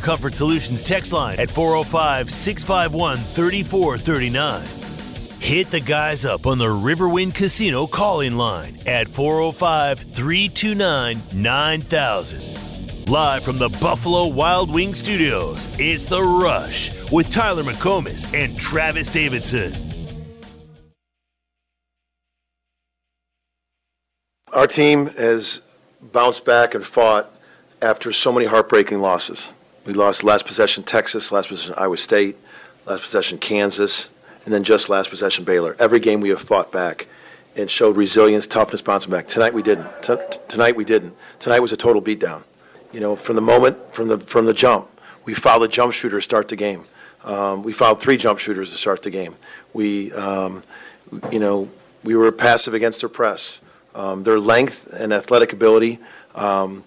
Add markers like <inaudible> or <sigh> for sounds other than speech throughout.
Comfort Solutions text line at 405 651 3439. Hit the guys up on the Riverwind Casino calling line at 405 329 9000. Live from the Buffalo Wild Wing Studios, it's The Rush with Tyler McComas and Travis Davidson. Our team has bounced back and fought after so many heartbreaking losses. We lost last possession Texas, last possession Iowa State, last possession Kansas, and then just last possession Baylor. Every game we have fought back and showed resilience, toughness, bouncing back. Tonight we didn't. T- tonight we didn't. Tonight was a total beatdown. You know, from the moment, from the from the jump, we fouled a jump shooter to start the game. Um, we fouled three jump shooters to start the game. We, um, you know, we were passive against their press. Um, their length and athletic ability um,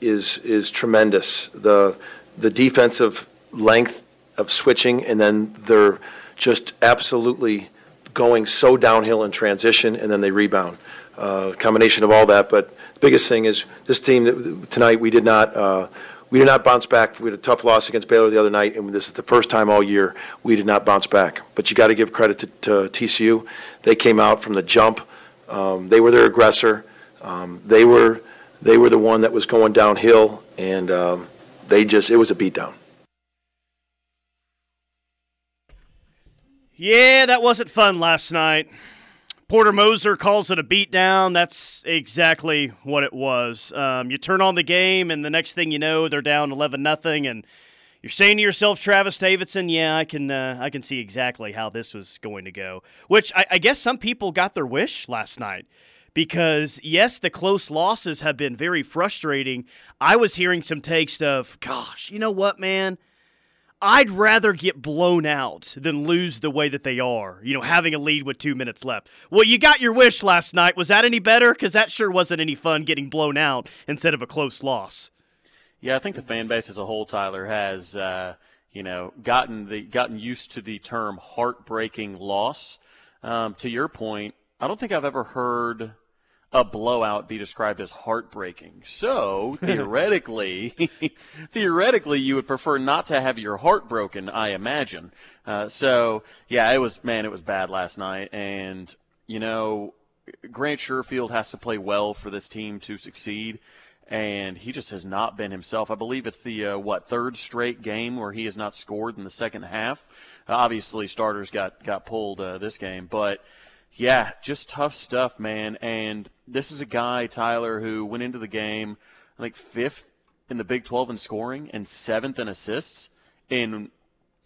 is is tremendous. The the defensive length of switching, and then they're just absolutely going so downhill in transition, and then they rebound. Uh, combination of all that, but the biggest thing is this team that, tonight we did not. Uh, we did not bounce back. We had a tough loss against Baylor the other night, and this is the first time all year we did not bounce back. But you got to give credit to, to TCU. They came out from the jump um, they were their aggressor. Um, they were they were the one that was going downhill, and um, they just it was a beatdown. Yeah, that wasn't fun last night. Porter Moser calls it a beatdown. That's exactly what it was. Um, you turn on the game, and the next thing you know, they're down eleven nothing, and you're saying to yourself, Travis Davidson, yeah, I can uh, I can see exactly how this was going to go. Which I, I guess some people got their wish last night because yes, the close losses have been very frustrating. I was hearing some takes of, gosh, you know what, man? I'd rather get blown out than lose the way that they are, you know, having a lead with two minutes left. Well, you got your wish last night. Was that any better? Because that sure wasn't any fun getting blown out instead of a close loss. Yeah, I think the fan base as a whole, Tyler, has uh, you know gotten the gotten used to the term heartbreaking loss. Um, to your point, I don't think I've ever heard a blowout be described as heartbreaking. So <laughs> theoretically, <laughs> theoretically, you would prefer not to have your heart broken, I imagine. Uh, so yeah, it was man, it was bad last night, and you know, Grant Sherfield has to play well for this team to succeed and he just has not been himself. I believe it's the uh, what third straight game where he has not scored in the second half. Uh, obviously, starters got got pulled uh, this game, but yeah, just tough stuff, man. And this is a guy, Tyler, who went into the game I think, fifth in the Big 12 in scoring and seventh in assists in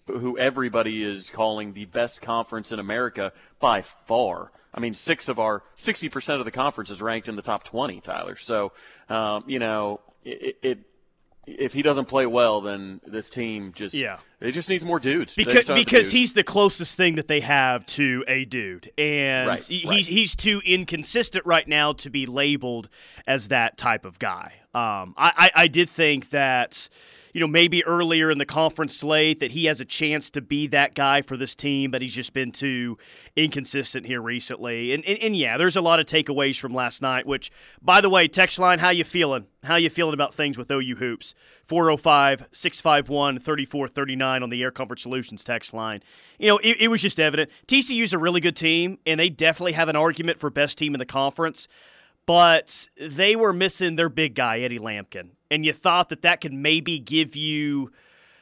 who everybody is calling the best conference in America by far. I mean, six of our 60% of the conference is ranked in the top 20, Tyler. So, um, you know, it, it, if he doesn't play well, then this team just yeah. it just needs more dudes because because he's the closest thing that they have to a dude, and right, he's right. he's too inconsistent right now to be labeled as that type of guy. Um, I, I, I did think that you know, maybe earlier in the conference slate that he has a chance to be that guy for this team, but he's just been too inconsistent here recently. And, and, and yeah, there's a lot of takeaways from last night, which, by the way, text line, how you feeling? How you feeling about things with OU Hoops? 405 651 3439 on the Air Comfort Solutions text line. You know, it, it was just evident. TCU's a really good team, and they definitely have an argument for best team in the conference but they were missing their big guy, Eddie Lampkin and you thought that that could maybe give you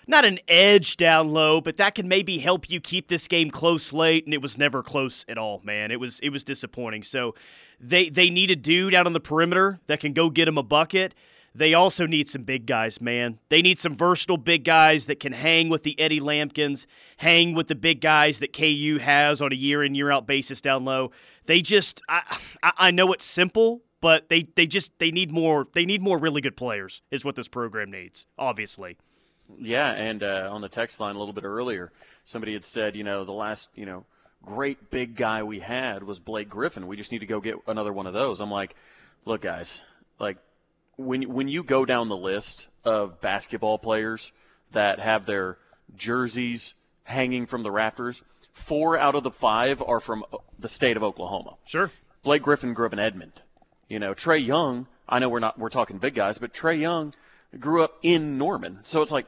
not an edge down low, but that could maybe help you keep this game close late, and it was never close at all, man. It was it was disappointing. So they they need a dude out on the perimeter that can go get him a bucket. They also need some big guys, man. They need some versatile big guys that can hang with the Eddie Lampkins, hang with the big guys that KU has on a year in year out basis down low. They just I I know it's simple, but they, they just they need more they need more really good players is what this program needs obviously. Yeah and uh, on the text line a little bit earlier somebody had said you know the last you know great big guy we had was blake griffin. We just need to go get another one of those. I'm like look guys like when when you go down the list of basketball players that have their jerseys hanging from the rafters four out of the five are from the state of oklahoma. Sure. Blake griffin grew up in edmond you know, Trae Young, I know we're not we're talking big guys, but Trae Young grew up in Norman. So it's like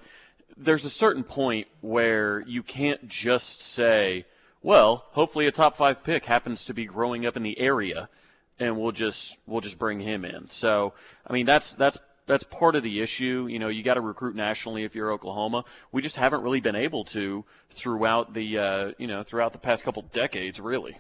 there's a certain point where you can't just say, well, hopefully a top five pick happens to be growing up in the area, and we'll just we'll just bring him in. So, I mean, that's that's that's part of the issue. You know, you got to recruit nationally if you're Oklahoma. We just haven't really been able to throughout the uh, you know throughout the past couple decades, really.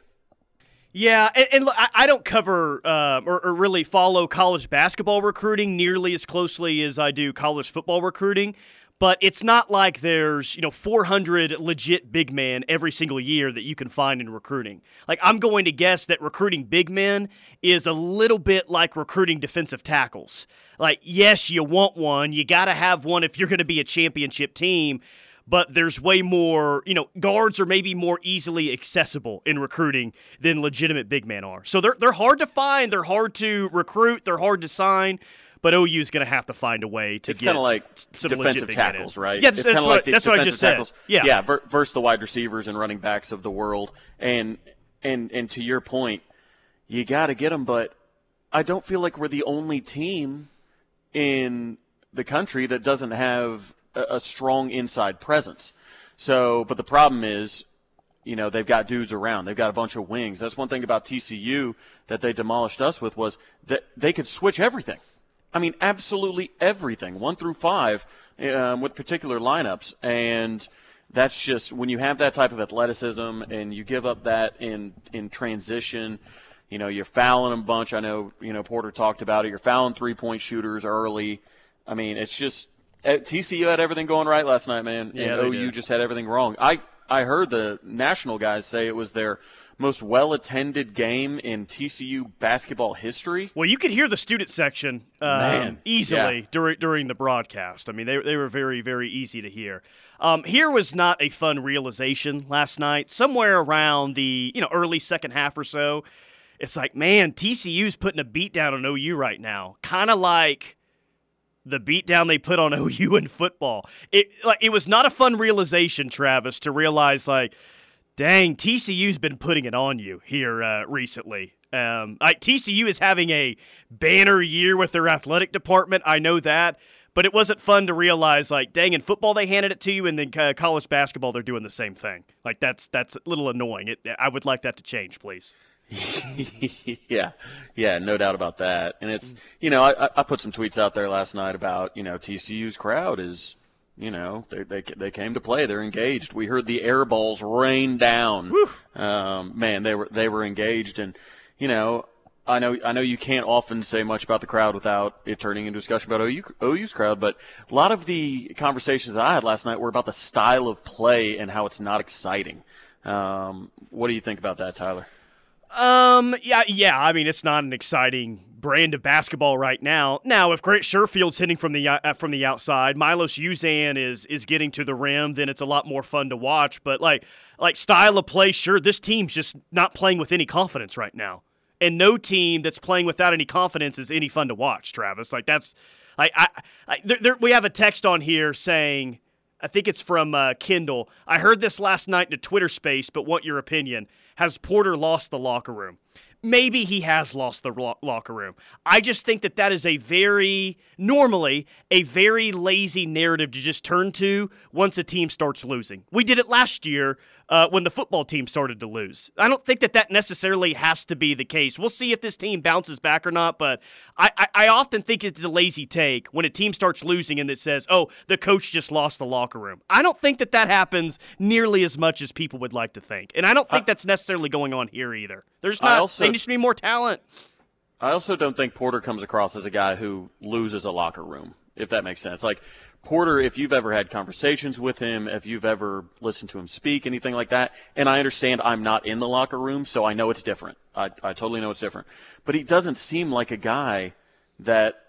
Yeah, and, and look, I, I, don't cover uh, or, or, really follow college basketball recruiting nearly as closely as I do college football recruiting. But it's not like there's you know 400 legit big men every single year that you can find in recruiting. Like I'm going to guess that recruiting big men is a little bit like recruiting defensive tackles. Like yes, you want one, you got to have one if you're going to be a championship team but there's way more, you know, guards are maybe more easily accessible in recruiting than legitimate big men are. So they're they're hard to find, they're hard to recruit, they're hard to sign. But OU is going to have to find a way to it's get kind of like defensive tackles, right? Yeah, that's, it's kind of like that's what I just tackles. said. Yeah, yeah, versus the wide receivers and running backs of the world. And and and to your point, you got to get them. But I don't feel like we're the only team in the country that doesn't have a, strong inside presence. So, but the problem is, you know, they've got dudes around. They've got a bunch of wings. That's one thing about TCU that they demolished us with was that they could switch everything. I mean, absolutely everything, one through five, um, with particular lineups. And that's just when you have that type of athleticism and you give up that in in transition. You know, you're fouling a bunch. I know, you know, Porter talked about it. You're fouling three point shooters early. I mean, it's just TCU had everything going right last night, man. Yeah, and OU did. just had everything wrong. I I heard the national guys say it was their most well attended game in TCU basketball history. Well, you could hear the student section um, easily yeah. during during the broadcast. I mean, they they were very very easy to hear. Um, here was not a fun realization last night. Somewhere around the you know early second half or so, it's like man, TCU's putting a beat down on OU right now, kind of like the beatdown they put on <laughs> OU in football. It like it was not a fun realization, Travis, to realize like, dang, TCU's been putting it on you here uh, recently. Um, I, TCU is having a banner year with their athletic department. I know that, but it wasn't fun to realize like, dang, in football they handed it to you, and then uh, college basketball they're doing the same thing. Like that's that's a little annoying. It, I would like that to change, please. <laughs> yeah, yeah, no doubt about that. And it's you know I, I put some tweets out there last night about you know TCU's crowd is you know they they they came to play. They're engaged. We heard the air balls rain down. Um, man, they were they were engaged, and you know I know I know you can't often say much about the crowd without it turning into discussion about OU, OU's crowd, but a lot of the conversations that I had last night were about the style of play and how it's not exciting. Um, what do you think about that, Tyler? Um. Yeah. Yeah. I mean, it's not an exciting brand of basketball right now. Now, if Grant Sherfield's hitting from the uh, from the outside, Milos Uzan is is getting to the rim, then it's a lot more fun to watch. But like like style of play, sure, this team's just not playing with any confidence right now, and no team that's playing without any confidence is any fun to watch. Travis, like that's like I, I there, there, we have a text on here saying. I think it's from uh. I heard this last night in a Twitter space, but want your opinion. Has Porter lost the locker room? Maybe he has lost the lo- locker room. I just think that that is a very, normally, a very lazy narrative to just turn to once a team starts losing. We did it last year uh, when the football team started to lose. I don't think that that necessarily has to be the case. We'll see if this team bounces back or not, but I, I, I often think it's a lazy take when a team starts losing and it says, oh, the coach just lost the locker room. I don't think that that happens nearly as much as people would like to think. And I don't think that's necessarily going on here either. There's not, also, there needs to be more talent. I also don't think Porter comes across as a guy who loses a locker room, if that makes sense. Like, Porter, if you've ever had conversations with him, if you've ever listened to him speak, anything like that, and I understand I'm not in the locker room, so I know it's different. I, I totally know it's different. But he doesn't seem like a guy that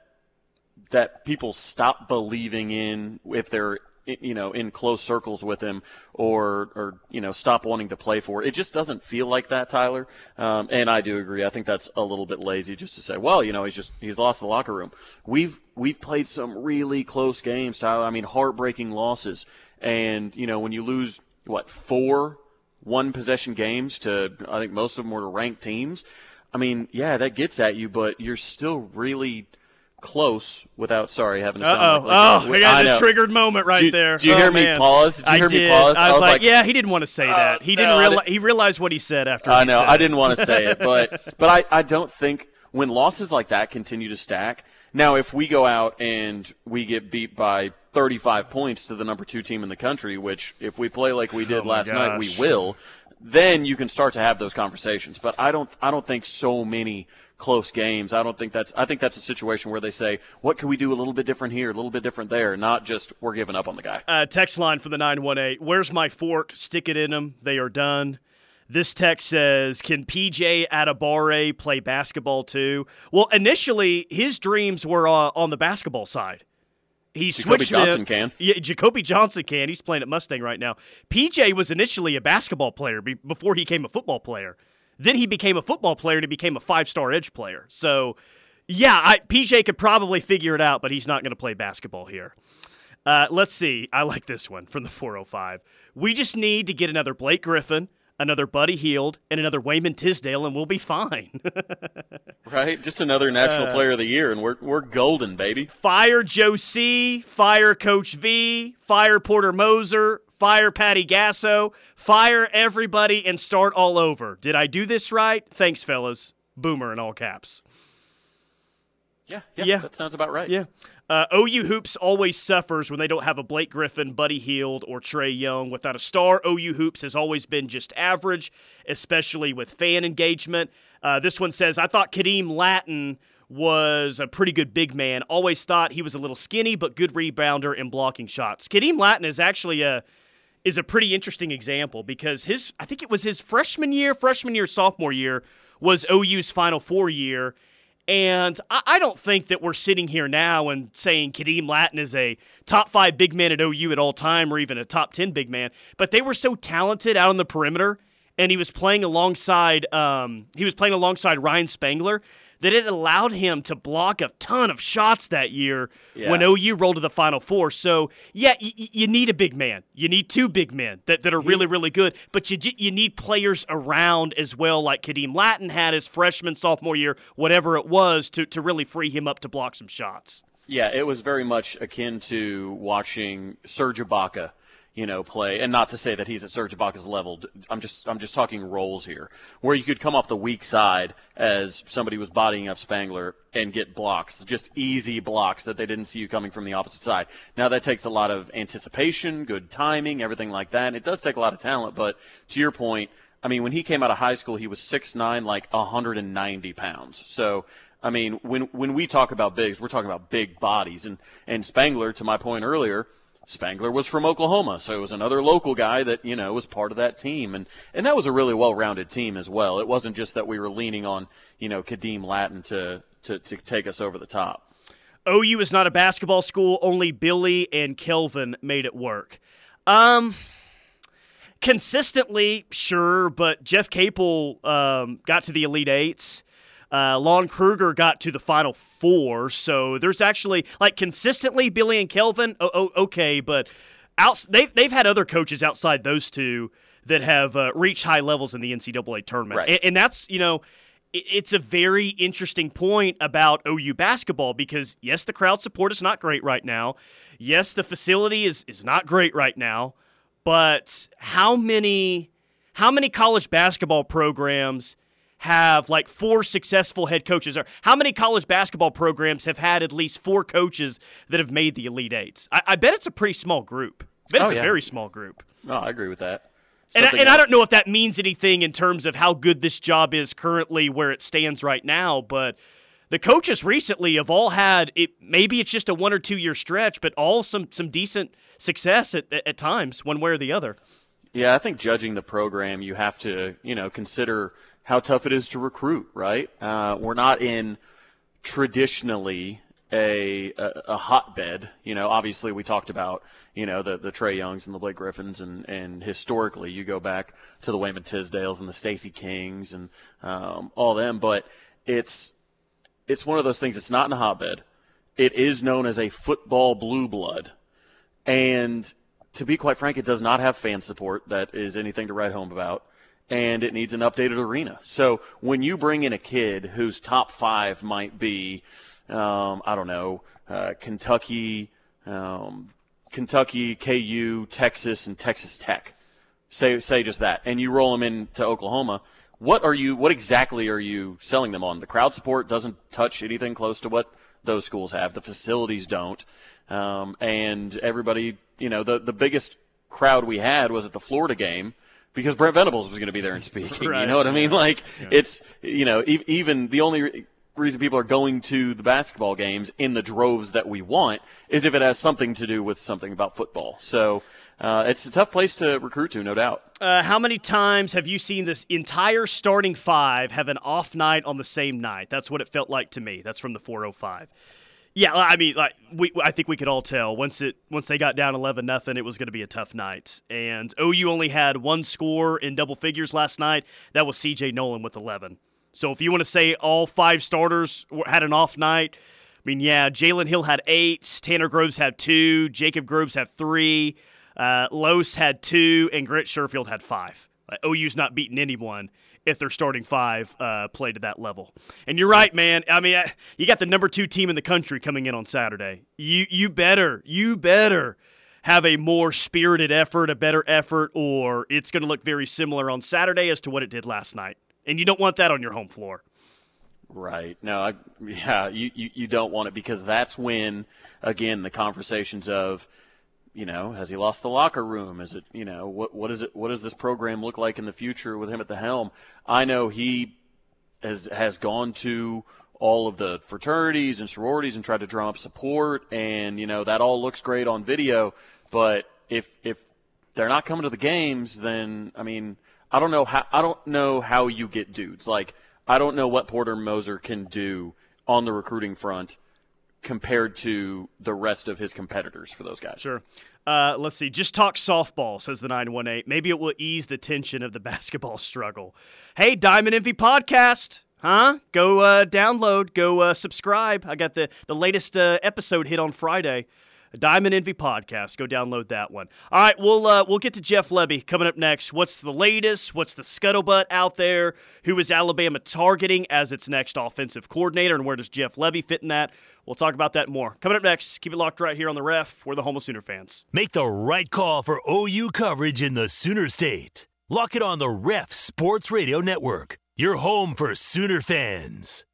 that people stop believing in if they're you know in close circles with him or or you know stop wanting to play for. It just doesn't feel like that, Tyler. Um, and I do agree. I think that's a little bit lazy just to say, well, you know, he's just he's lost the locker room. We've we've played some really close games, Tyler. I mean, heartbreaking losses. And you know, when you lose what four one possession games to I think most of them were to ranked teams. I mean, yeah, that gets at you, but you're still really close without sorry having to sound Uh-oh. like, like oh, I got a triggered moment right there. Did you oh, hear man. me pause? Did you I hear did. me pause? I was, like, like, yeah, he didn't want to say oh, that. He didn't no, realize. He realized what he said after. I know. I didn't want to <laughs> say it, but but I, I don't think when losses like that continue to stack. Now, if we go out and we get beat by 35 points to the number two team in the country, which if we play like we did Oh last night, we will. Then you can start to have those conversations. But I don't. I don't think so many close games. I don't think that's. I think that's a situation where they say, "What can we do a little bit different here, a little bit different there?" Not just we're giving up on the guy. Uh, text line from the 918. Where's my fork? Stick it in them. They are done. This text says, Can PJ Adebawore play basketball too? Well, initially, his dreams were uh, on the basketball side. He Jacoby switched Johnson can. Yeah, Jacoby Johnson can. He's playing at Mustang right now. PJ was initially a basketball player be- before he became a football player. Then he became a football player and he became a five star edge player. So, yeah, I, PJ could probably figure it out, but he's not going to play basketball here. Uh, let's see. I like this one from the 405. We just need to get another Blake Griffin, another Buddy Hield, and another Wayman Tisdale, and we'll be fine. <laughs> Right? Just another National Player of the Year, and we're we're golden, baby. fire Joe C, fire Coach V, fire Porter Moser, fire Patty Gasso, fire everybody, and start all over. Did I do this right? Thanks, fellas. Boomer in all caps. Yeah, yeah, Yeah. that sounds about right. Yeah. Uh, OU Hoops always suffers when they don't have a Blake Griffin, Buddy Hield, or Trae Young. Without a star, OU Hoops has always been just average, especially with fan engagement. Uh, this one says, I thought Khadeem Lattin was a pretty good big man. Always thought he was a little skinny, but good rebounder and blocking shots. Khadeem Lattin is actually a is a pretty interesting example because his I think it was his freshman year, freshman year, sophomore year was OU's Final Four year. And I, don't think that we're sitting here now and saying Khadeem Lattin is a top five big man at OU at all time or even a top 10 big man. But they were so talented out on the perimeter and he was playing alongside um, he was playing alongside Ryan Spangler that it allowed him to block a ton of shots that year Yeah. when OU rolled to the Final Four. So yeah, y- you need a big man. You need two big men that, that are really really good. But you you need players around as well, like Khadeem Lattin had his freshman sophomore year, whatever it was, to to really free him up to block some shots. Yeah, it was very much akin to watching Serge Ibaka, you know, play. And not to say that he's at Serge Ibaka's level. I'm just I'm just talking roles here, where you could come off the weak side as somebody was bodying up Spangler and get blocks, just easy blocks that they didn't see you coming from the opposite side. Now that takes a lot of anticipation, good timing, everything like that. And it does take a lot of talent. But to your point. I mean, when he came out of high school, he was 6'9", like 190 pounds. So, I mean, when when we talk about bigs, we're talking about big bodies. And and Spangler, to my point earlier, Spangler was from Oklahoma, so it was another local guy that you know was part of that team, and and that was a really well-rounded team as well. It wasn't just that we were leaning on you know Khadeem Lattin to to, to take us over the top. OU is not a basketball school. Only Billy and Kelvin made it work. Um, consistently, sure, but Jeff Capel um, got to the Elite Eights. Uh, Lon Kruger got to the Final Four, so there's actually like consistently Billy and Kelvin. Oh, oh okay, but out, they've they've had other coaches outside those two that have uh, reached high levels in the NCAA tournament, Right. and, and that's you know it's a very interesting point about OU basketball because yes, the crowd support is not great right now. Yes, the facility is is not great right now, but how many how many college basketball programs have like four successful head coaches or how many college basketball programs have had at least four coaches that have made the elite eights I, I bet it's a pretty small group I bet Oh, it's a very small group No, I agree with that. and, I, Something and I don't know if that means anything in terms of how good this job is currently where it stands right now, but the coaches recently have all had it. Maybe it's just a one or two year stretch, but all some some decent success at, at, at times, one way or the other. Yeah, I think judging the program, you have to, you know, consider how tough it is to recruit, right? Uh, we're not in traditionally a, a a hotbed. You know, obviously we talked about, you know, the the Trae Youngs and the Blake Griffins, and and historically you go back to the Wayman Tisdales and the Stacy Kings and um, all them, but it's it's one of those things. It's not in a hotbed. It is known as a football blue blood. And to be quite frank, it does not have fan support that is anything to write home about. And it needs an updated arena. So when you bring in a kid whose top five might be um, I don't know, uh, Kentucky, um, Kentucky, KU, Texas, and Texas Tech. Say say just that, and you roll them into Oklahoma. What are you? What exactly are you selling them on? The crowd support doesn't touch anything close to what those schools have. The facilities don't, um, and everybody, you know, the the biggest crowd we had was at the Florida game because Brent Venables was going to be there and speaking. right. <laughs> You know what I mean? Like yeah. it's you know e- even the only reason people are going to the basketball games in the droves that we want is if it has something to do with something about football. So. Uh, it's a tough place to recruit to, no doubt. Uh, how many times have you seen this entire starting five have an off night on the same night? That's what it felt like to me. That's from the 405. Yeah, I mean, like we, I think we could all tell once it once they got down eleven nothing, it was going to be a tough night. And OU only had one score in double figures last night. That was C.J. Noland with eleven. So if you want to say all five starters had an off night, I mean, yeah, Jalen Hill had eight, Tanner Groves had two, Jacob Groves had three, uh, Los had two, and Grant Sherfield had five. Like, OU's not beating anyone if their starting five uh, play to that level. And you're right, man. I mean, you got the number two team in the country coming in on Saturday. You you better you better have a more spirited effort, a better effort, or it's going to look very similar on Saturday as to what it did last night. And you don't want that on your home floor. Right. No, I, yeah, you, you, you don't want it because that's when, again, the conversations of – you know, has he lost the locker room? Is it, you know, what what is it? What does this program look like in the future with him at the helm? I know he has has gone to all of the fraternities and sororities and tried to drum up support, and you know that all looks great on video. But if if they're not coming to the games, then I mean, I don't know how I don't know how you get dudes. Like I don't know what Porter Moser can do on the recruiting front compared to the rest of his competitors for those guys. Sure. Uh, let's see. Just talk softball, says the 918. Maybe it will ease the tension of the <laughs> basketball struggle. Hey, Diamond Envy Podcast. Huh? Go uh, download, go uh, subscribe. I got the, the latest uh, episode hit on Friday. Diamond Envy podcast. Go download that one. All right, we'll uh, we'll get to Jeff Lebby coming up next. What's the latest? What's the scuttlebutt out there? Who is Alabama targeting as its next offensive coordinator, and where does Jeff Lebby fit in that? We'll talk about that more coming up next. Keep it locked right here on the Ref. We're the Homo Sooner fans. Make the right call for OU coverage in the Sooner State. Lock it on the Ref Sports Radio Network. Your home for Sooner fans.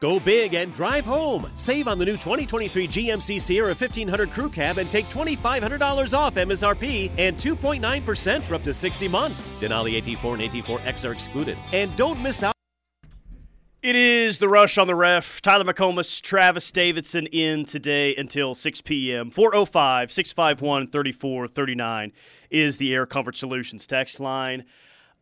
Go big and drive home. Save on the new 2023 GMC Sierra 1500 Crew Cab and take $2,500 off MSRP and 2.9% for up to 60 months. Denali AT4 and AT4X are excluded. And don't miss out. It is the rush on the ref. Tyler McComas, Travis Davidson in today until 6 p.m. 405 651 3439 is the Air Comfort Solutions text line.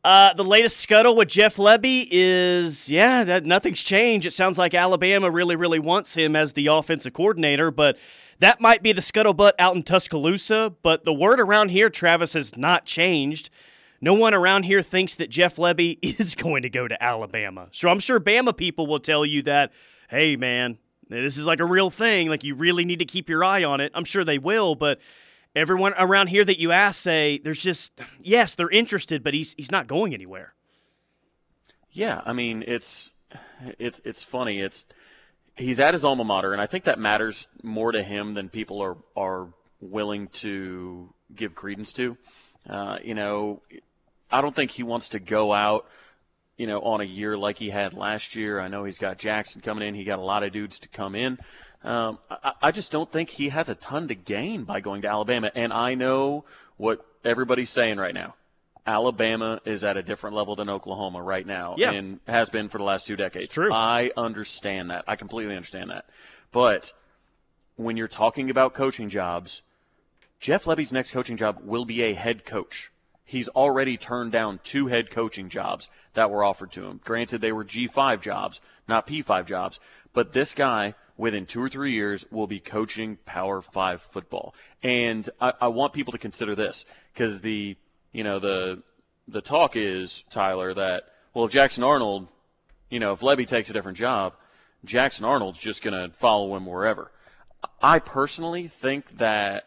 Uh, the latest scuttle with Jeff Lebby is, yeah, that nothing's changed. It sounds like Alabama really, really wants him as the offensive coordinator, but that might be the scuttlebutt out in Tuscaloosa. But the word around here, Travis, has not changed. No one around here thinks that Jeff Lebby <laughs> is going to go to Alabama. So I'm sure Bama people will tell you that, hey, man, this is like a real thing. Like you really need to keep your eye on it. I'm sure they will, but everyone around here that you ask say there's just yes, they're interested, but he's he's not going anywhere. Yeah, I mean it's it's it's funny. It's he's at his alma mater, and I think that matters more to him than people are are willing to give credence to. Uh, you know, I don't think he wants to go out, you know, on a year like he had last year. I know he's got Jackson coming in. He got a lot of dudes to come in. Um, I, I just don't think he has a ton to gain by going to Alabama. And I know what everybody's saying right now. Alabama is at a different level than Oklahoma right now yeah. and has been for the last two decades. It's true. I understand that. I completely understand that. But when you're talking about coaching jobs, Jeff Lebby's next coaching job will be a head coach. He's already turned down two head coaching jobs that were offered to him. Granted, they were G5 jobs, not P5 jobs. But this guy within two or three years will be coaching Power Five football. And I, I want people to consider this because the you know the the talk is Tyler that well if Jackson Arnold, you know if Lebby takes a different job, Jackson Arnold's just going to follow him wherever. I personally think that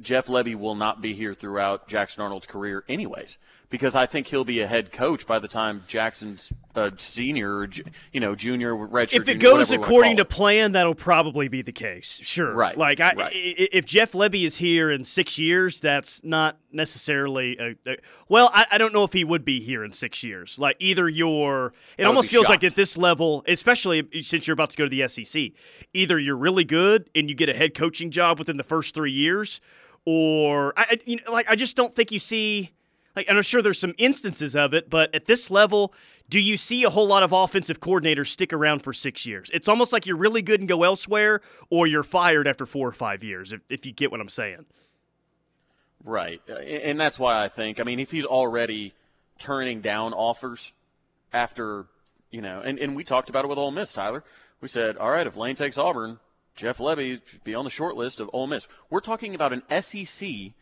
Jeff Lebby will not be here throughout Jackson Arnold's career, anyways because I think he'll be a head coach by the time Jackson's a senior, you know, junior, redshirt. If it junior, goes according to plan, that'll probably be the case. Sure, right? Like, I, right. if Jeff Lebby is here in six years, that's not necessarily a. a well, I, I, don't know if he would be here in six years. Like, either you're. It almost feels shocked. like at this level, especially since you're about to go to the SEC, either you're really good and you get a head coaching job within the first three years, or I, you know, like I just don't think you see like, and I'm sure there's some instances of it, but at this level, do you see a whole lot of offensive coordinators stick around for six years? It's almost like you're really good and go elsewhere, or you're fired after four or five years, if, if you get what I'm saying. Right. Uh, and that's why I think, I mean, if he's already turning down offers after, you know, and, and we talked about it with Ole Miss, Tyler. We said, all right, if Lane takes Auburn, Jeff Lebby be on the short list of Ole Miss. We're talking about an SEC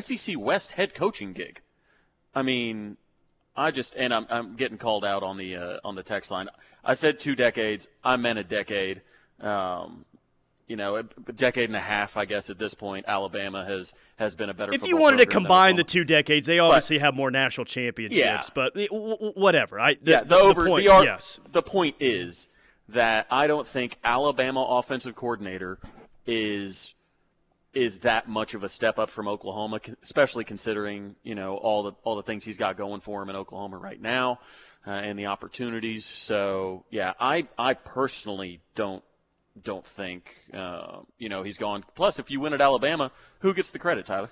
SEC West head coaching gig. I mean, I just and I'm I'm getting called out on the uh, on the text line. I said two decades. I meant a decade. Um, you know, a decade and a half, I guess. At this point, Alabama has has been a better. If you wanted to combine the two decades, they obviously but, have more national championships. Yeah. but whatever. I the, yeah, the, the over point, the, yes. The point is that I don't think Alabama offensive coordinator is is that much of a step up from Oklahoma, especially considering you know all the all the things he's got going for him in Oklahoma right now uh, and the opportunities. So yeah, I I personally don't don't think uh, you know he's gone. Plus, if you win at Alabama, who gets the credit, Tyler?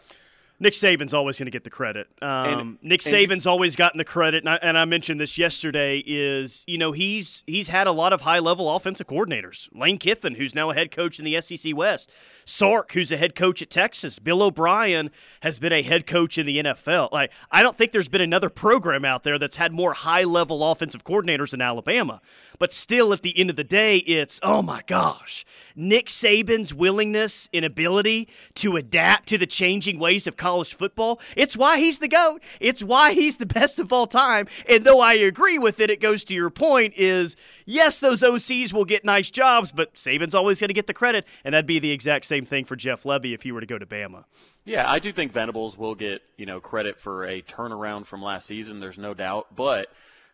Nick Saban's always going to get the credit. Um, and, Nick Saban's always gotten the credit, and I, and I, mentioned this yesterday. Is you know he's he's had a lot of high level offensive coordinators. Lane Kiffin, who's now a head coach in the SEC West. Sark, who's a head coach at Texas. Bill O'Brien has been a head coach in the NFL. Like I don't think there's been another program out there that's had more high level offensive coordinators in Alabama. But still, at the end of the day, it's oh my gosh, Nick Saban's willingness and ability to adapt to the changing ways of college football. It's why he's the GOAT. It's why he's the best of all time. And though I agree with it, it goes to your point is yes, those OCs will get nice jobs, but Saban's always going to get the credit. And that'd be the exact same thing for Jeff Lebby if he were to go to Bama. Yeah, I do think Venables will get, you know, credit for a turnaround from last season. There's no doubt. But,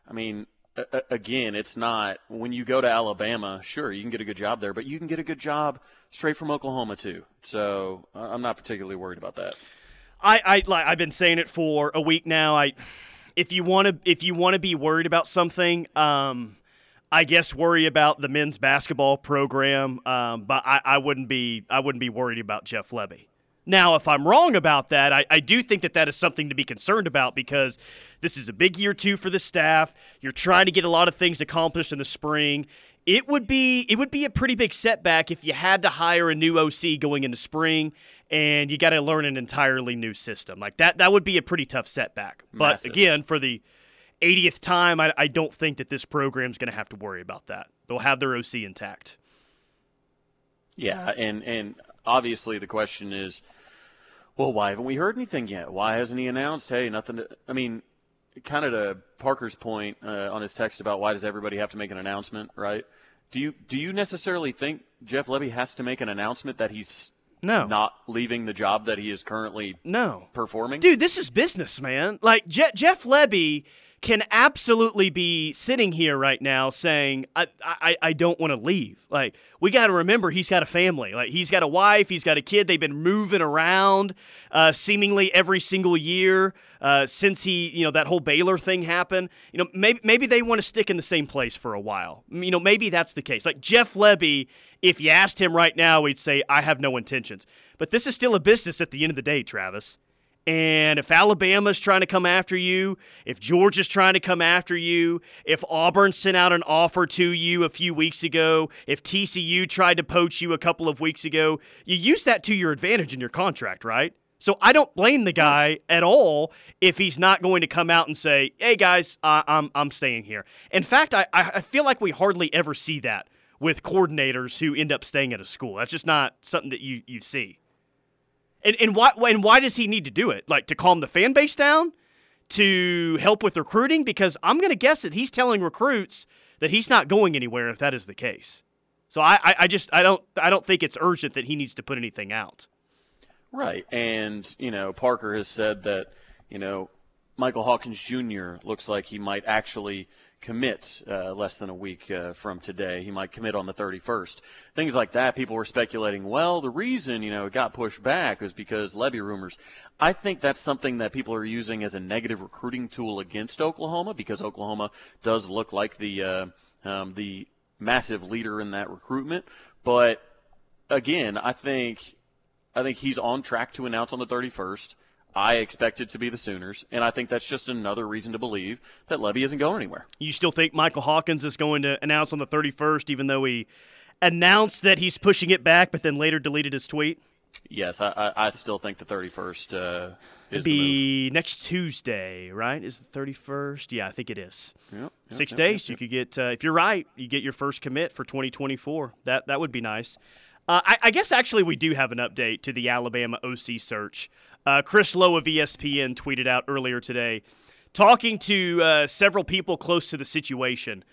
I mean, again, it's not when you go to Alabama. Sure, you can get a good job there, but you can get a good job straight from Oklahoma too. So I'm not particularly worried about that. I, I like I've been saying it for a week now. I if you want to if you want to be worried about something, um, I guess worry about the men's basketball program. Um, but I, I wouldn't be I wouldn't be worried about Jeff Lebby. Now, if I'm wrong about that, I, I do think that that is something to be concerned about because this is a big year two for the staff. You're trying to get a lot of things accomplished in the spring. It would be it would be a pretty big setback if you had to hire a new OC going into spring and you got to learn an entirely new system. Like that that would be a pretty tough setback. Massive. But again, for the 80th time, I, I don't think that this program's going to have to worry about that. They'll have their OC intact. Yeah, and and obviously the question is, well, why haven't we heard anything yet? Why hasn't he announced? Hey, nothing. To, I mean, kind of to Parker's point uh, on his text about why does everybody have to make an announcement, right? Do you do you necessarily think Jeff Lebby has to make an announcement that he's no not leaving the job that he is currently no performing? Dude, this is business, man. Like Je- Jeff Lebby can absolutely be sitting here right now saying, I, I, I don't want to leave. Like, we got to remember he's got a family. Like, he's got a wife, he's got a kid. They've been moving around uh, seemingly every single year uh, since he, you know, that whole Baylor thing happened. You know, maybe, maybe they want to stick in the same place for a while. You know, maybe that's the case. Like, Jeff Lebby, if you asked him right now, he'd say, I have no intentions. But this is still a business at the end of the day, Travis. And if Alabama's trying to come after you, if Georgia's trying to come after you, if Auburn sent out an offer to you a few weeks ago, if TCU tried to poach you a couple of weeks ago, you use that to your advantage in your contract, right? So I don't blame the guy at all if he's not going to come out and say, "Hey guys, uh, I'm I'm staying here." In fact, I I feel like we hardly ever see that with coordinators who end up staying at a school. That's just not something that you you see. And and why and why does he need to do it? Like to calm the fan base down, to help with recruiting? Because I'm going to guess that he's telling recruits that he's not going anywhere if that is the case. So I, I, I just I don't I don't think it's urgent that he needs to put anything out. Right, and you know Parker has said that you know Michael Hawkins Jr. looks like he might actually commit uh, less than a week uh, from today. He might commit on the 31st. Things like that. People were speculating. Well, the reason you know it got pushed back was because Lebby rumors. I think that's something that people are using as a negative recruiting tool against Oklahoma because Oklahoma does look like the uh, um, the massive leader in that recruitment. But again, I think I think he's on track to announce on the 31st. I expect it to be the Sooners, and I think that's just another reason to believe that Lebby isn't going anywhere. You still think Michael Hawkins is going to announce on the 31st, even though he announced that he's pushing it back, but then later deleted his tweet? Yes, I, I, I still think the 31st uh, It'd be next Tuesday, right? Is the 31st? Yeah, I think it is. Yep, yep, Six yep, days. You could get, uh, if you're right, you get your first commit for 2024. That that would be nice. Uh, I, I, guess actually we do have an update to the Alabama OC search. Uh, Chris Low of ESPN tweeted out earlier today, talking to uh, several people close to the situation.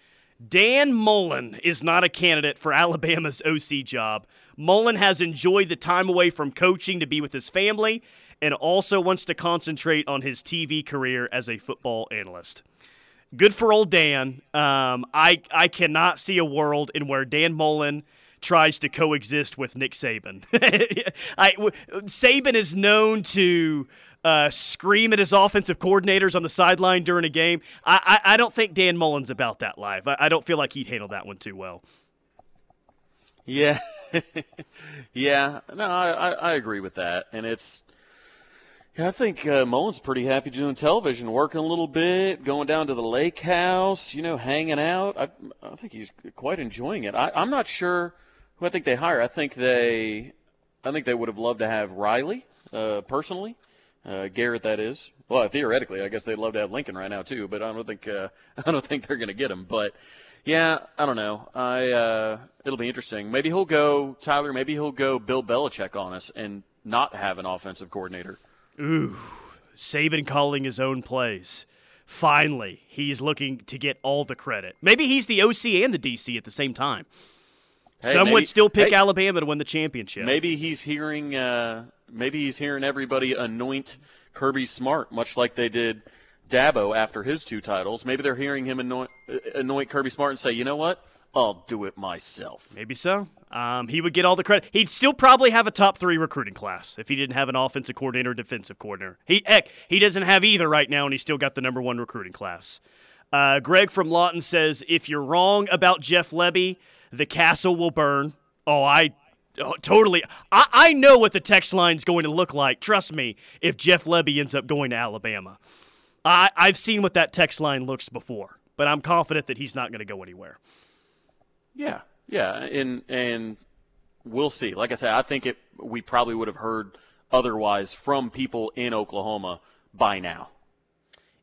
Dan Mullen is not a candidate for <laughs> Alabama's OC job. Mullen has enjoyed the time away from coaching to be with his family and also wants to concentrate on his TV career as a football analyst. Good for old Dan. Um, I I cannot see a world in where Dan Mullen tries to coexist with Nick Saban. <laughs> I, Saban is known to uh, scream at his offensive coordinators on the sideline during a game. I, I, I don't think Dan Mullen's about that live. I, I, don't feel like he'd handle that one too well. Yeah. <laughs> yeah. No, I, I agree with that. And it's. Yeah, I think uh, Mullen's pretty happy doing television, working a little bit, going down to the lake house, you know, hanging out. I, I think he's quite enjoying it. I, I'm not sure who I think they hire. I think they, I think they would have loved to have Riley uh, personally, uh, Garrett. That is. Well, theoretically, I guess they'd love to have Lincoln right now too, but I don't think uh, <laughs> I don't think they're going to get him. But yeah, I don't know. I uh, it'll be interesting. Maybe he'll go Tyler. Maybe he'll go Bill Belichick on us and not have an offensive coordinator. Ooh, Saban calling his own plays. Finally, he's looking to get all the credit. Maybe he's the OC and the DC at the same time. Hey, Some maybe, would still pick hey, Alabama to win the championship. Maybe he's hearing. Uh, maybe he's hearing everybody anoint Kirby Smart, much like they did Dabo after his two titles. Maybe they're hearing him anoint, uh, anoint Kirby Smart and say, "You know what? I'll do it myself." Maybe so. Um, he would get all the credit. He'd still probably have a top three recruiting class if he didn't have an offensive coordinator, defensive coordinator. He heck, he doesn't have either right now, and he's still got the number one recruiting class. Uh, Greg from Lawton says, "If you're wrong about Jeff Lebby." The castle will burn. Oh, I oh, totally. I, I know what the text line is going to look like. Trust me, if Jeff Lebby ends up going to Alabama. I, I've seen what that text line looks before, but I'm confident that he's not going to go anywhere. Yeah, yeah, and and we'll see. Like I said, I think it. We probably would have heard otherwise from people in Oklahoma by now.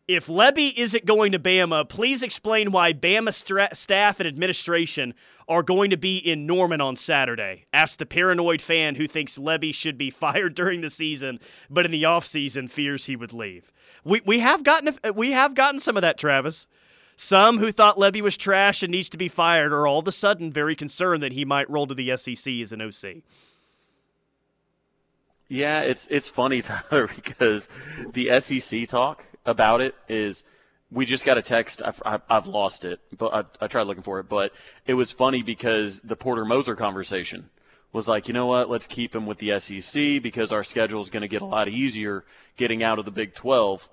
If Lebby isn't going to Bama, please explain why Bama staff and administration are going to be in Norman on Saturday. Ask the paranoid fan who thinks Lebby should be <laughs> fired during the season, but in the offseason fears he would leave. We, we have gotten we have gotten some of that, Travis. Some who thought Lebby was trash and needs to be fired are all of a sudden very concerned that he might roll to the SEC as an OC. Yeah, it's it's funny, <laughs> Tyler, because the SEC talk about it is we just got a text. I've, I've lost it, but I, I, tried looking for it. But it was funny because the Porter Moser conversation was like, you know what? Let's keep him with the SEC because our schedule is going to get a lot easier getting out of the Big 12.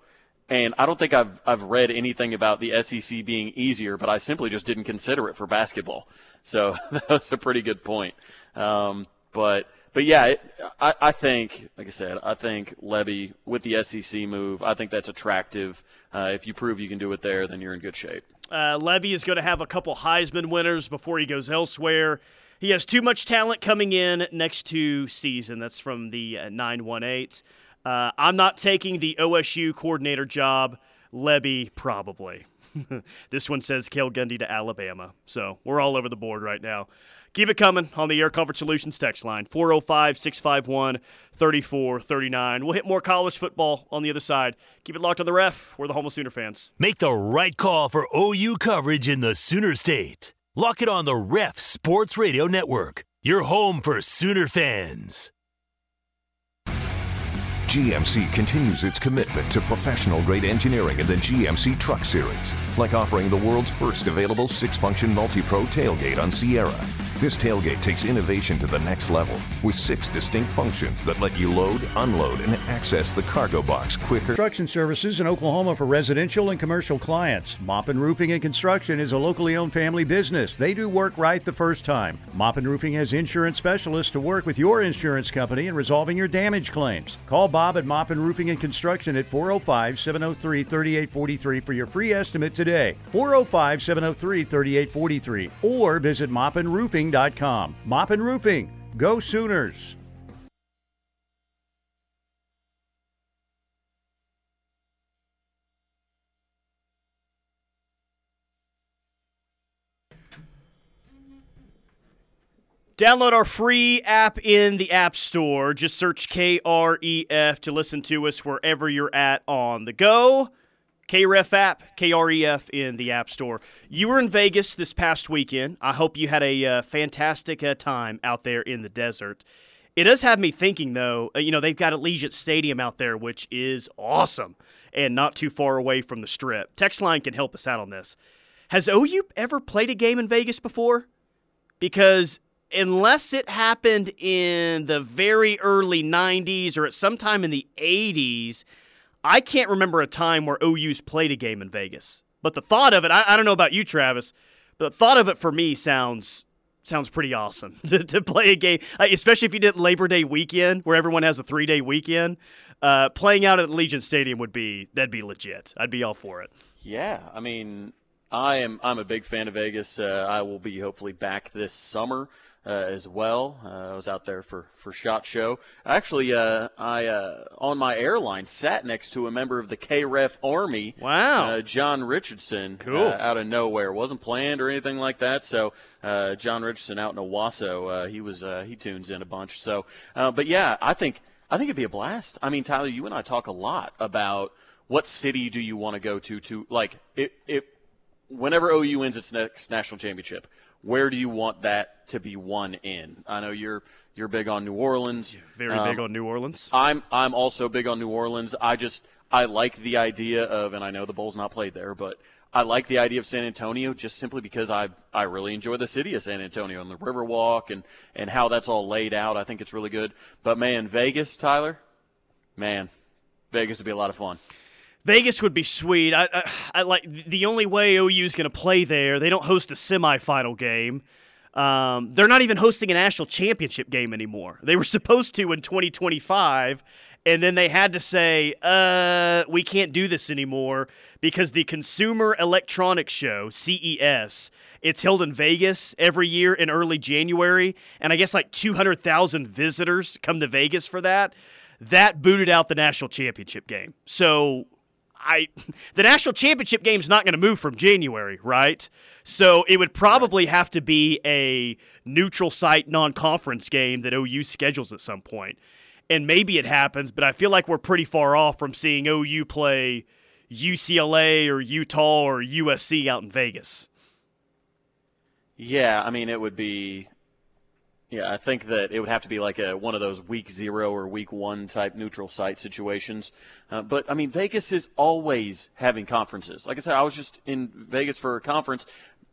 And I don't think I've I've read anything about the SEC being easier, but I simply just didn't consider it for basketball. So <laughs> that was a pretty good point. Um, but but yeah, it, I, I think, like I said, I think Lebby with the SEC move, I think that's attractive. Uh, if you prove you can do it there, then you're in good shape. Uh, Lebby is going to have a couple Heisman winners before he goes elsewhere. He has too much talent coming in next to season. That's from the uh, 918. Uh, I'm not taking the OSU coordinator job. Lebby, probably. <laughs> this one says Cale Gundy to Alabama. So we're all over the board right now. Keep it coming on the Air Comfort Solutions text line 405 651 3439. We'll hit more college football on the other side. Keep it locked on the ref. We're the Homo Sooner fans. Make the right call for OU coverage in the Sooner State. Lock it on the Ref Sports Radio Network, your home for Sooner fans. GMC continues its commitment to professional grade engineering in the GMC Truck Series, like offering the world's first available six function multi pro tailgate on Sierra this tailgate takes innovation to the next level with six distinct functions that let you load, unload, and access the cargo box quicker. Construction services in Oklahoma for residential and commercial clients. Moppin Roofing and Construction is a locally owned family business. They do work right the first time. Moppin Roofing has insurance specialists to work with your insurance company in resolving your damage claims. Call Bob at Moppin Roofing and Construction at 405 703 3843 for your free estimate today. 405 703 3843 or visit moppinroofing.com Roofing.com. and Roofing. Go Sooners. Download our free app in the App Store. Just search KREF to listen to us wherever you're at on the go. KREF app, KREF in the App Store. You were in Vegas this past weekend. I hope you had a uh, fantastic uh, time out there in the desert. It does have me thinking, though, uh, you know, they've got Allegiant Stadium out there, which is awesome and not too far away from the strip. Text line can help us out on this. Has OU ever played a game in Vegas before? Because unless it happened in the very early 90s or at some time in the 80s, I can't remember a time where OU's played a game in Vegas. But the thought of it, I, I don't know about you, Travis, but the thought of it for me sounds sounds pretty awesome <laughs> to, to play a game, especially if you did Labor Day weekend where everyone has a three day weekend. Uh, playing out at Allegiant Stadium would be that'd be legit. I'd be all for it. Yeah, I mean, I am I'm a big fan of Vegas. Uh, I will be hopefully back this summer uh, as well. Uh, I was out there for, for Shot Show. Actually, uh, I uh, on my airline sat next to a member of the KREF Army. Wow. Uh, John Richardson. Cool. Uh, out of nowhere. Wasn't planned or anything like that. So John Richardson out in Owasso, he was he tunes in a bunch. So, but yeah, I think I think it'd be a blast. I mean, Tyler, you and I talk a lot about what city do you want to go to to like it. it whenever OU wins its next national championship, where do you want that to be won in? I know you're you're big on New Orleans. Very um, big on New Orleans. I'm I'm also big on New Orleans. I just I like the idea of, and I know the Bulls not played there, but I like the idea of San Antonio just simply because I I really enjoy the city of San Antonio and the Riverwalk and and how that's all laid out. I think it's really good. But man, Vegas, Tyler, man, Vegas would be a lot of fun. Vegas would be sweet. I, I, I like the only way OU is going to play there. They don't host a semifinal game. Um, they're not even hosting a national championship game anymore. They were <laughs> supposed to in 2025, and then they had to say, "Uh, we can't do this anymore because the Consumer Electronics Show (CES) it's held in Vegas every year in early January, and I guess like 200,000 visitors come to Vegas for that." That booted out the national championship game. So I the national championship game's not going to move from January, right? So it would probably have to be a neutral site non-conference game that OU schedules at some point. And maybe it happens, but I feel like we're pretty far off from seeing OU play UCLA or Utah or USC out in Vegas. Yeah, I mean it would be yeah, I think that it would have to be like a one of those week zero or week one type neutral site situations. Uh, but I mean, Vegas is always having conferences. Like I said, I was just in Vegas for a conference.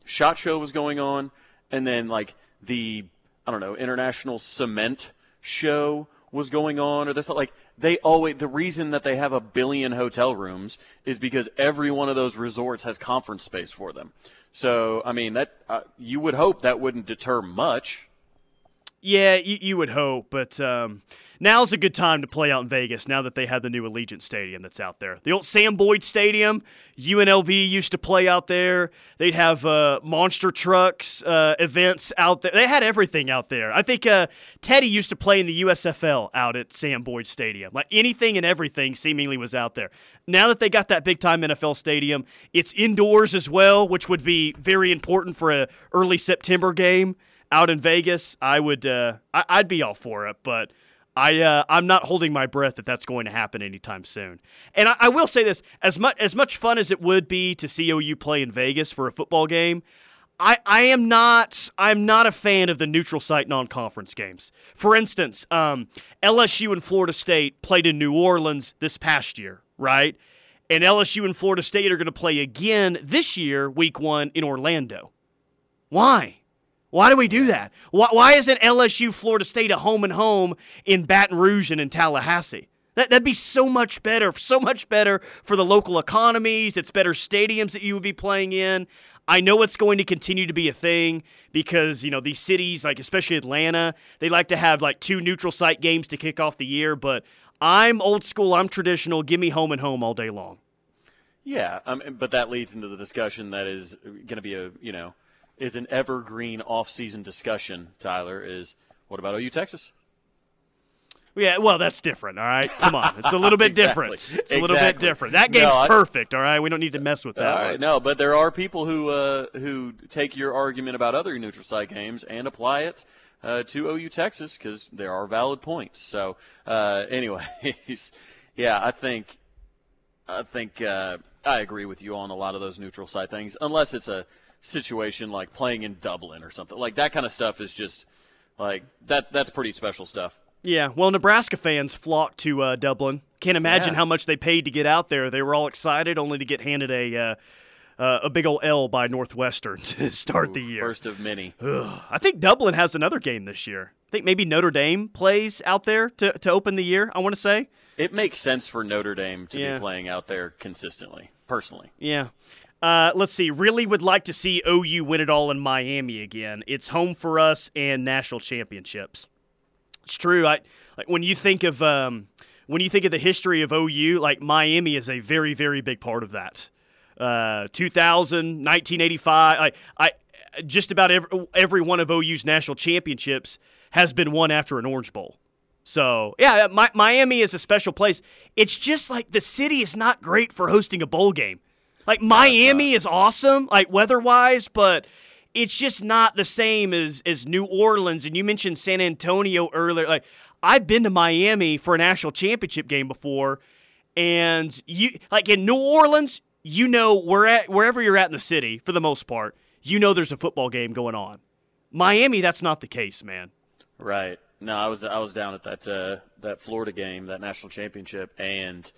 Shot show was going on, and then like the I don't know international cement show was going on, or this like they always the reason that they have a billion hotel rooms is because every one of those resorts has conference space for them. So I mean that uh, you would hope that wouldn't deter much yeah, you, you would hope, but um, now's a good time to play out in Vegas now that they have the new Allegiant Stadium that's out there. The old Sam Boyd Stadium, UNLV used to play out there. They'd have uh, monster trucks uh, events out there. They had everything out there. I think uh, Teddy used to play in the USFL out at Sam Boyd Stadium. Like anything and everything seemingly was out there. Now that they got that big time NFL stadium, it's indoors as well, which would be very important for a early September game out in Vegas, I would uh, I, would be all for it, but I uh, I'm not holding my breath that that's going to happen anytime soon. And I, I, will say this: as much as much fun as it would be to see OU play in Vegas for a football game, I, I am not I'm not a fan of the neutral site non-conference games. For instance, um, LSU and Florida State played in New Orleans this past year, right? And LSU and Florida State are going to play again this year, week one, in Orlando. Why? Why do we do that? Why, why isn't LSU Florida State a home and home in Baton Rouge and in Tallahassee? That, that'd be so much better, so much better for the local economies. It's better stadiums that you would be playing in. I know it's going to continue to be a thing because, you know, these cities, like especially Atlanta, they like to have like two neutral site games to kick off the year, but I'm old school, I'm traditional. Give me home and home all day long. Yeah, um, but that leads into the discussion that is going to be a you know is an evergreen off-season discussion. Tyler is what about OU Texas? Yeah, well, that's different. All right, come on, it's a little bit <laughs> exactly. different. It's a little bit different. That game's no, I, perfect. All right, we don't need to mess with that. no, but there are people who uh, who take your argument about other neutral site games and apply it uh, to OU Texas because there are valid points. So, uh, <laughs> anyways, yeah, I think I think uh, I agree with you on a lot of those neutral site things, unless it's a situation like playing in Dublin or something like that. Kind of stuff is just like that. That's pretty special stuff. Yeah, well, Nebraska fans flocked to uh, Dublin. Can't imagine yeah. how much they paid to get out there. They were all excited, only to get handed a uh, uh, a big old L by Northwestern <laughs> to start Ooh, the year. First of many. Ugh. I think Dublin has another game this year. I think maybe Notre Dame plays out there to, to open the year. I want to say it makes sense for Notre Dame to yeah. be playing out there consistently. Personally, yeah. Uh, let's see. Really would like to see OU win it all in Miami again. It's home for us and national championships. It's true. I like when you think of um, when you think of the history of OU, like Miami is a very very big part of that. Uh, 2000, 1985. I, I just about every every one of OU's national championships has been won after an Orange Bowl. So yeah, my, Miami is a special place. It's just like the city is not great for hosting a bowl game. Like Miami is awesome, like weather wise, but it's just not the same as as New Orleans. And you mentioned San Antonio earlier. Like I've been to Miami for a national championship game before, and you like in New Orleans, you know where at wherever you're at in the city for the most part, you know there's a football game going on. Miami, that's not the case, man. Right. No, I was I was down at that uh, that Florida game, that national championship, and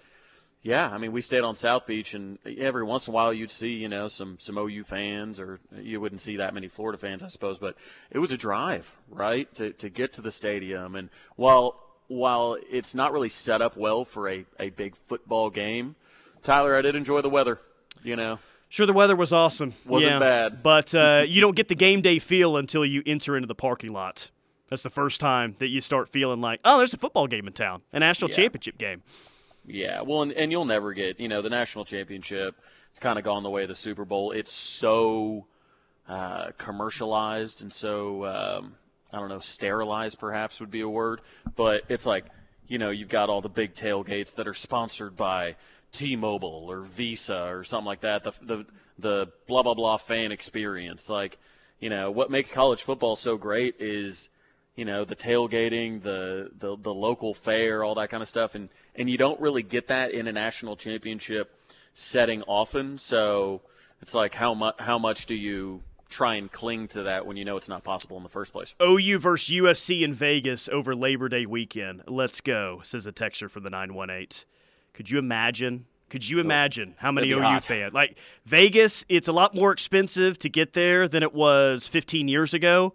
yeah, I mean, we stayed on South Beach, and every once in a while you'd see, you know, some some OU fans, or you wouldn't see that many Florida fans, I suppose. But it was a drive, right, to to get to the stadium. And while while it's not really set up well for a, a big football game, Tyler, I did enjoy the weather. You know, Sure, the weather was awesome. Wasn't yeah, bad. But uh, you don't get the game day feel until you enter into the parking lot. That's the first time that you start feeling like, oh, there's a football game in town, a national yeah. championship game. Yeah, well, and, and you'll never get, you know, the national championship. It's kind of gone the way of the Super Bowl. It's so uh, commercialized and so um, I don't know, sterilized perhaps would be a word, but it's like, you know, you've got all the big tailgates that are sponsored by T-Mobile or Visa or something like that. The the the blah blah blah fan experience, like, you know, what makes college football so great is you know the tailgating, the, the the local fair, all that kind of stuff, and and you don't really get that in a national championship setting often. So it's like how much how much do you try and cling to that when you know it's not possible in the first place? OU versus USC in Vegas over Labor Day weekend. Let's go, says a texture for the nine one eight. Could you imagine? Could you imagine how many OU fans? Like Vegas, it's a lot more expensive to get there than it was 15 years ago.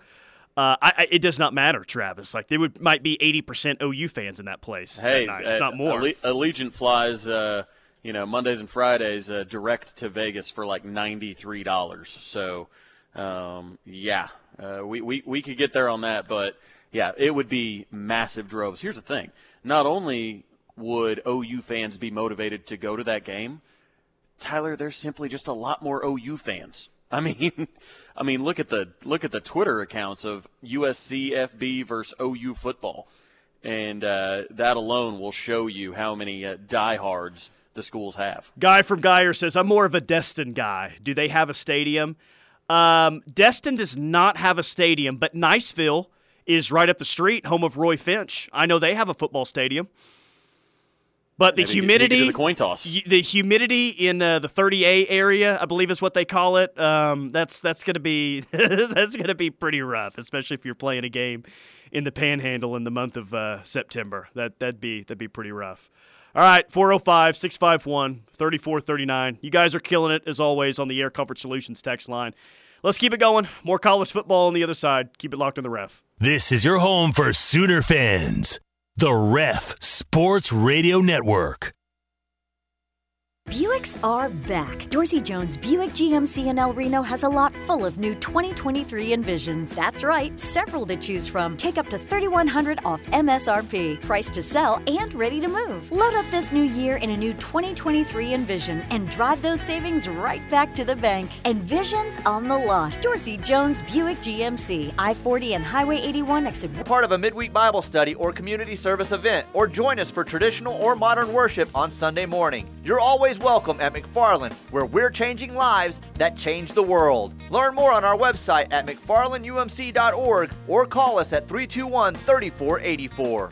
Uh, I, I, it does not matter, Travis. Like there would might be eighty percent OU fans in that place. Hey, night, uh, not more. Allegiant flies, uh, you know, Mondays and Fridays uh, direct to Vegas for like ninety three dollars. So, um, yeah, uh, we, we we could get there on that, but yeah, it would be massive droves. Here's the thing: not only would OU fans be motivated to go to that game, Tyler, there's simply just a lot more OU fans. <laughs> I mean, I mean, look at the look at the Twitter accounts of USC FB versus OU football, and uh, that alone will show you how many uh, diehards the schools have. Guy from Geyer says, "I'm more of a Destin guy. Do they have a stadium? Um, Destin does not have a stadium, but Niceville is right up the street, home of Roy Finch. I know they have a football stadium." But the humidity, the coin toss, the humidity in uh, the 30A area, I believe is what they call it. Um, that's that's gonna be <laughs> that's gonna be pretty rough, especially if you're playing a game in the Panhandle in the month of uh, September. That that'd be that'd be pretty rough. All right, 405 651 3439. You guys are killing it, as always, on the Air Comfort Solutions text line. Let's keep it going. More college football on the other side. Keep it locked on the ref. This is your home for Sooner fans. The Ref Sports Radio Network. Buicks are back. Dorsey Jones Buick GMC in El Reno has a lot full of new 2023 Envisions. That's right, several to choose from. Take up to 3100 off MSRP. Price to sell and ready to move. Load up this new year in a new 2023 Envision and drive those savings right back to the bank. Envisions on the lot. Dorsey Jones Buick GMC, I 40 and Highway 81 exit. Part of a midweek Bible study or community service event, or join us for traditional or modern worship on Sunday morning. You're always welcome at McFarland, where we're changing lives that change the world. Learn more on our website at mcfarlandumc.org or call us at 321 3484.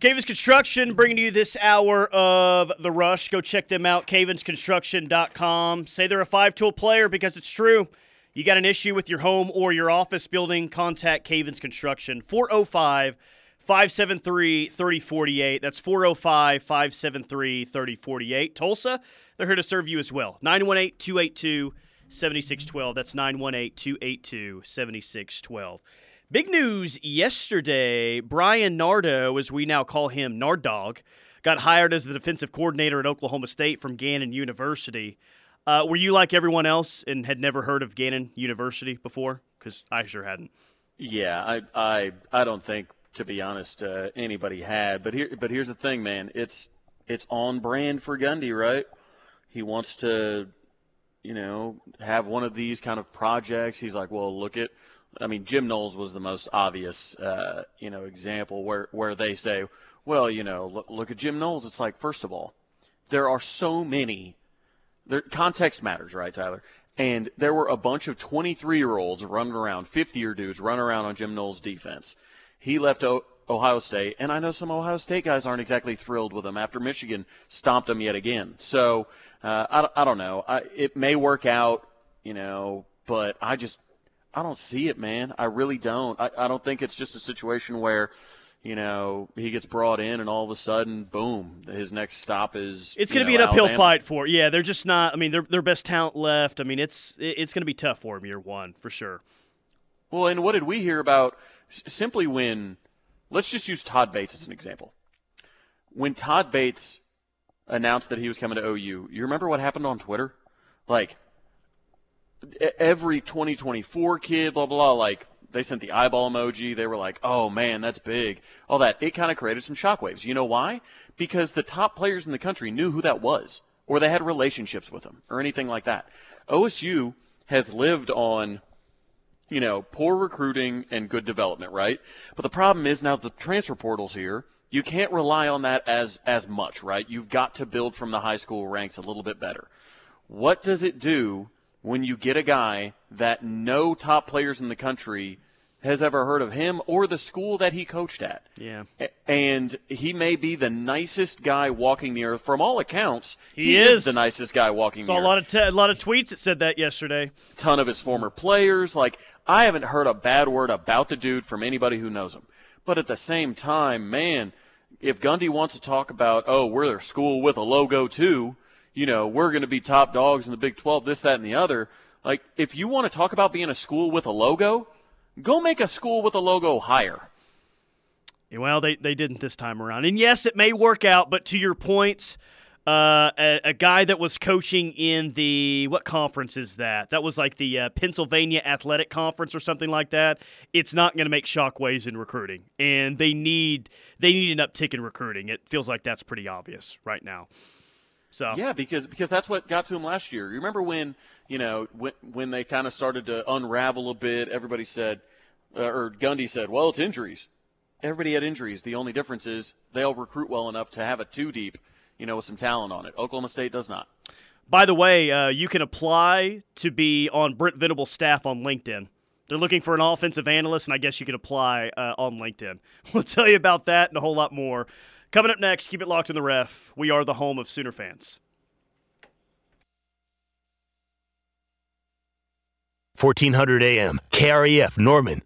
Cavens Construction bringing you this hour of The Rush. Go check them out, cavensconstruction.com. Say they're a five tool player because it's true. You got an issue with your home or your office building, contact Cavens Construction 405 573 3048. That's 405 573 3048. Tulsa, they're here to serve you as well. 918 282 7612. That's 918 282 7612. Big news yesterday Bryan Nardo, as we now call him Nard Dog, got hired as the defensive coordinator at Oklahoma State from Gannon University. Uh, were you like everyone else and had never heard of Gannon University before? Because I sure hadn't. Yeah, I, I, I don't think, to be honest, uh, anybody had. But here, but here's the thing, man. It's, it's on brand for Gundy, right? He wants to, you know, have one of these kind of projects. He's like, well, look at. I mean, Jim Knowles was the most obvious, uh, you know, example where where they say, well, you know, look, look at Jim Knowles. It's like, first of all, there are so many there, context matters, right, Tyler? And there were a bunch of 23 year olds running around, 50 year dudes running around on Jim Knowles' defense. He left o- Ohio State, and I know some Ohio State guys aren't exactly thrilled with him after Michigan stomped him yet again. So uh, I, I don't know. I, it may work out, you know, but I just I don't see it, man. I really don't. I, I don't think it's just a situation where you know, he gets brought in, and all of a sudden, boom, his next stop is. It's going to be an uphill fight for. Yeah, they're just not. I mean, they're their best talent left. I mean, it's it's going to be tough for him year one for sure. Well, and what did we hear about? Simply when, let's just use Todd Bates as an example. When Todd Bates announced that he was coming to OU, you remember what happened on Twitter? Like every 2024 kid, blah blah, blah like they sent the eyeball emoji. They were like, "Oh man, that's big." All that it kind of created some shockwaves. You know why? Because the top players in the country knew who that was, or they had relationships with him, or anything like that. OSU has lived on, you know, poor recruiting and good development, right? But the problem is now the transfer portal's here. You can't rely on that as as much, right? You've got to build from the high school ranks a little bit better. What does it do when you get a guy that no top players in the country has ever heard of him or the school that he coached at. Yeah. And he may be the nicest guy walking the earth. From all accounts, he, he is. is. the nicest guy walking Saw the earth. a lot of te- a lot of tweets that said that yesterday. Ton of his former players. Like I haven't heard a bad word about the dude from anybody who knows him. But at the same time, man, if Gundy wants to talk about, oh, we're their school with a logo too, you know, we're going to be top dogs in the Big 12, this, that, and the other – like, if you want to talk about being a school with a logo, go make a school with a logo higher. Well, they, they didn't this time around. And yes, it may work out, but to your point, uh, a, a, guy that was coaching in the what conference is that? That was like the uh, Pennsylvania Athletic Conference or something like that. It's not going to make shockwaves in recruiting, and they need they need an uptick in recruiting. It feels like that's pretty obvious right now. So yeah, because because that's what got to him last year. You remember when you know when when they kind of started to unravel a bit? Everybody said, uh, or Gundy said, "Well, it's injuries." Everybody had injuries. The only difference is they'll recruit well enough to have a two deep, you know, with some talent on it. Oklahoma State does not. By the way, uh, you can apply to be on Brent Venables' staff on LinkedIn. They're looking for an offensive analyst, and I guess you can apply uh, on LinkedIn. <laughs> We'll tell you about that and a whole lot more. Coming up next, keep it locked in the ref. We are the home of Sooner fans. 1400 AM, KREF Norman.